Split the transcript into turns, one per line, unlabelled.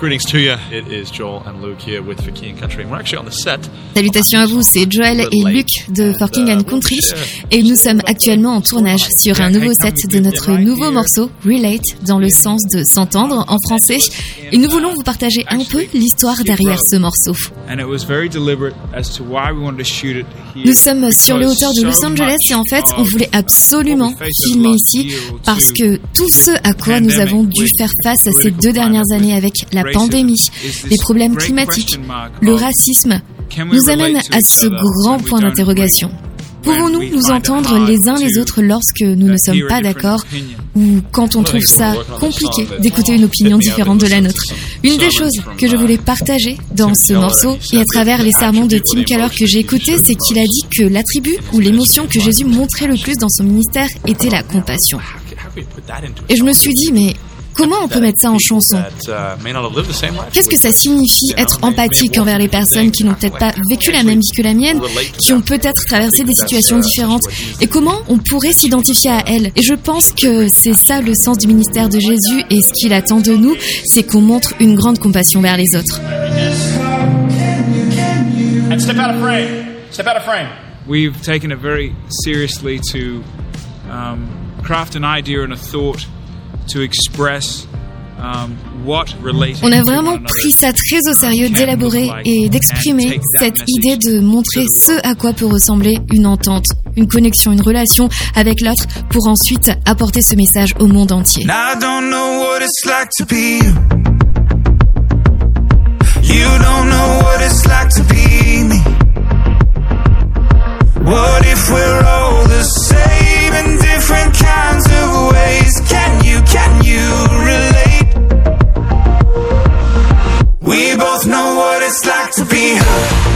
Greetings to you. It is Joel and Luke here with For King and Country. And we're actually on the set.
Salutations à vous, c'est Joel et Luc de For King and Country et nous sommes actuellement en tournage sur un nouveau set de notre nouveau morceau Relate dans le sens de s'entendre en français et nous voulons vous partager un peu l'histoire derrière ce morceau. Nous sommes sur les hauteurs de Los Angeles et en fait on voulait absolument filmer ici parce que tout ce à quoi nous avons dû faire face ces deux dernières années avec la pandémie, les problèmes climatiques, le racisme, nous amène à ce grand point d'interrogation. Pouvons-nous nous entendre les uns les autres lorsque nous ne sommes pas d'accord ou quand on trouve ça compliqué d'écouter une opinion différente de la nôtre. Une des choses que je voulais partager dans ce morceau et à travers les sermons de Tim Keller que j'ai écoutés, c'est qu'il a dit que l'attribut ou l'émotion que Jésus montrait le plus dans son ministère était la compassion. Et je me suis dit, mais Comment on peut mettre ça en chanson Qu'est-ce que ça signifie être empathique envers les personnes qui n'ont peut-être pas vécu la même vie que la mienne, qui ont peut-être traversé des situations différentes Et comment on pourrait s'identifier à elles Et je pense que c'est ça le sens du ministère de Jésus et ce qu'il attend de nous, c'est qu'on montre une grande compassion vers les autres.
We've taken it very seriously to um, craft an idea and a thought
On a vraiment pris ça très au sérieux d'élaborer et d'exprimer cette idée de montrer ce à quoi peut ressembler une entente, une connexion, une relation avec l'autre pour ensuite apporter ce message au monde entier.
We both know what it's like to be high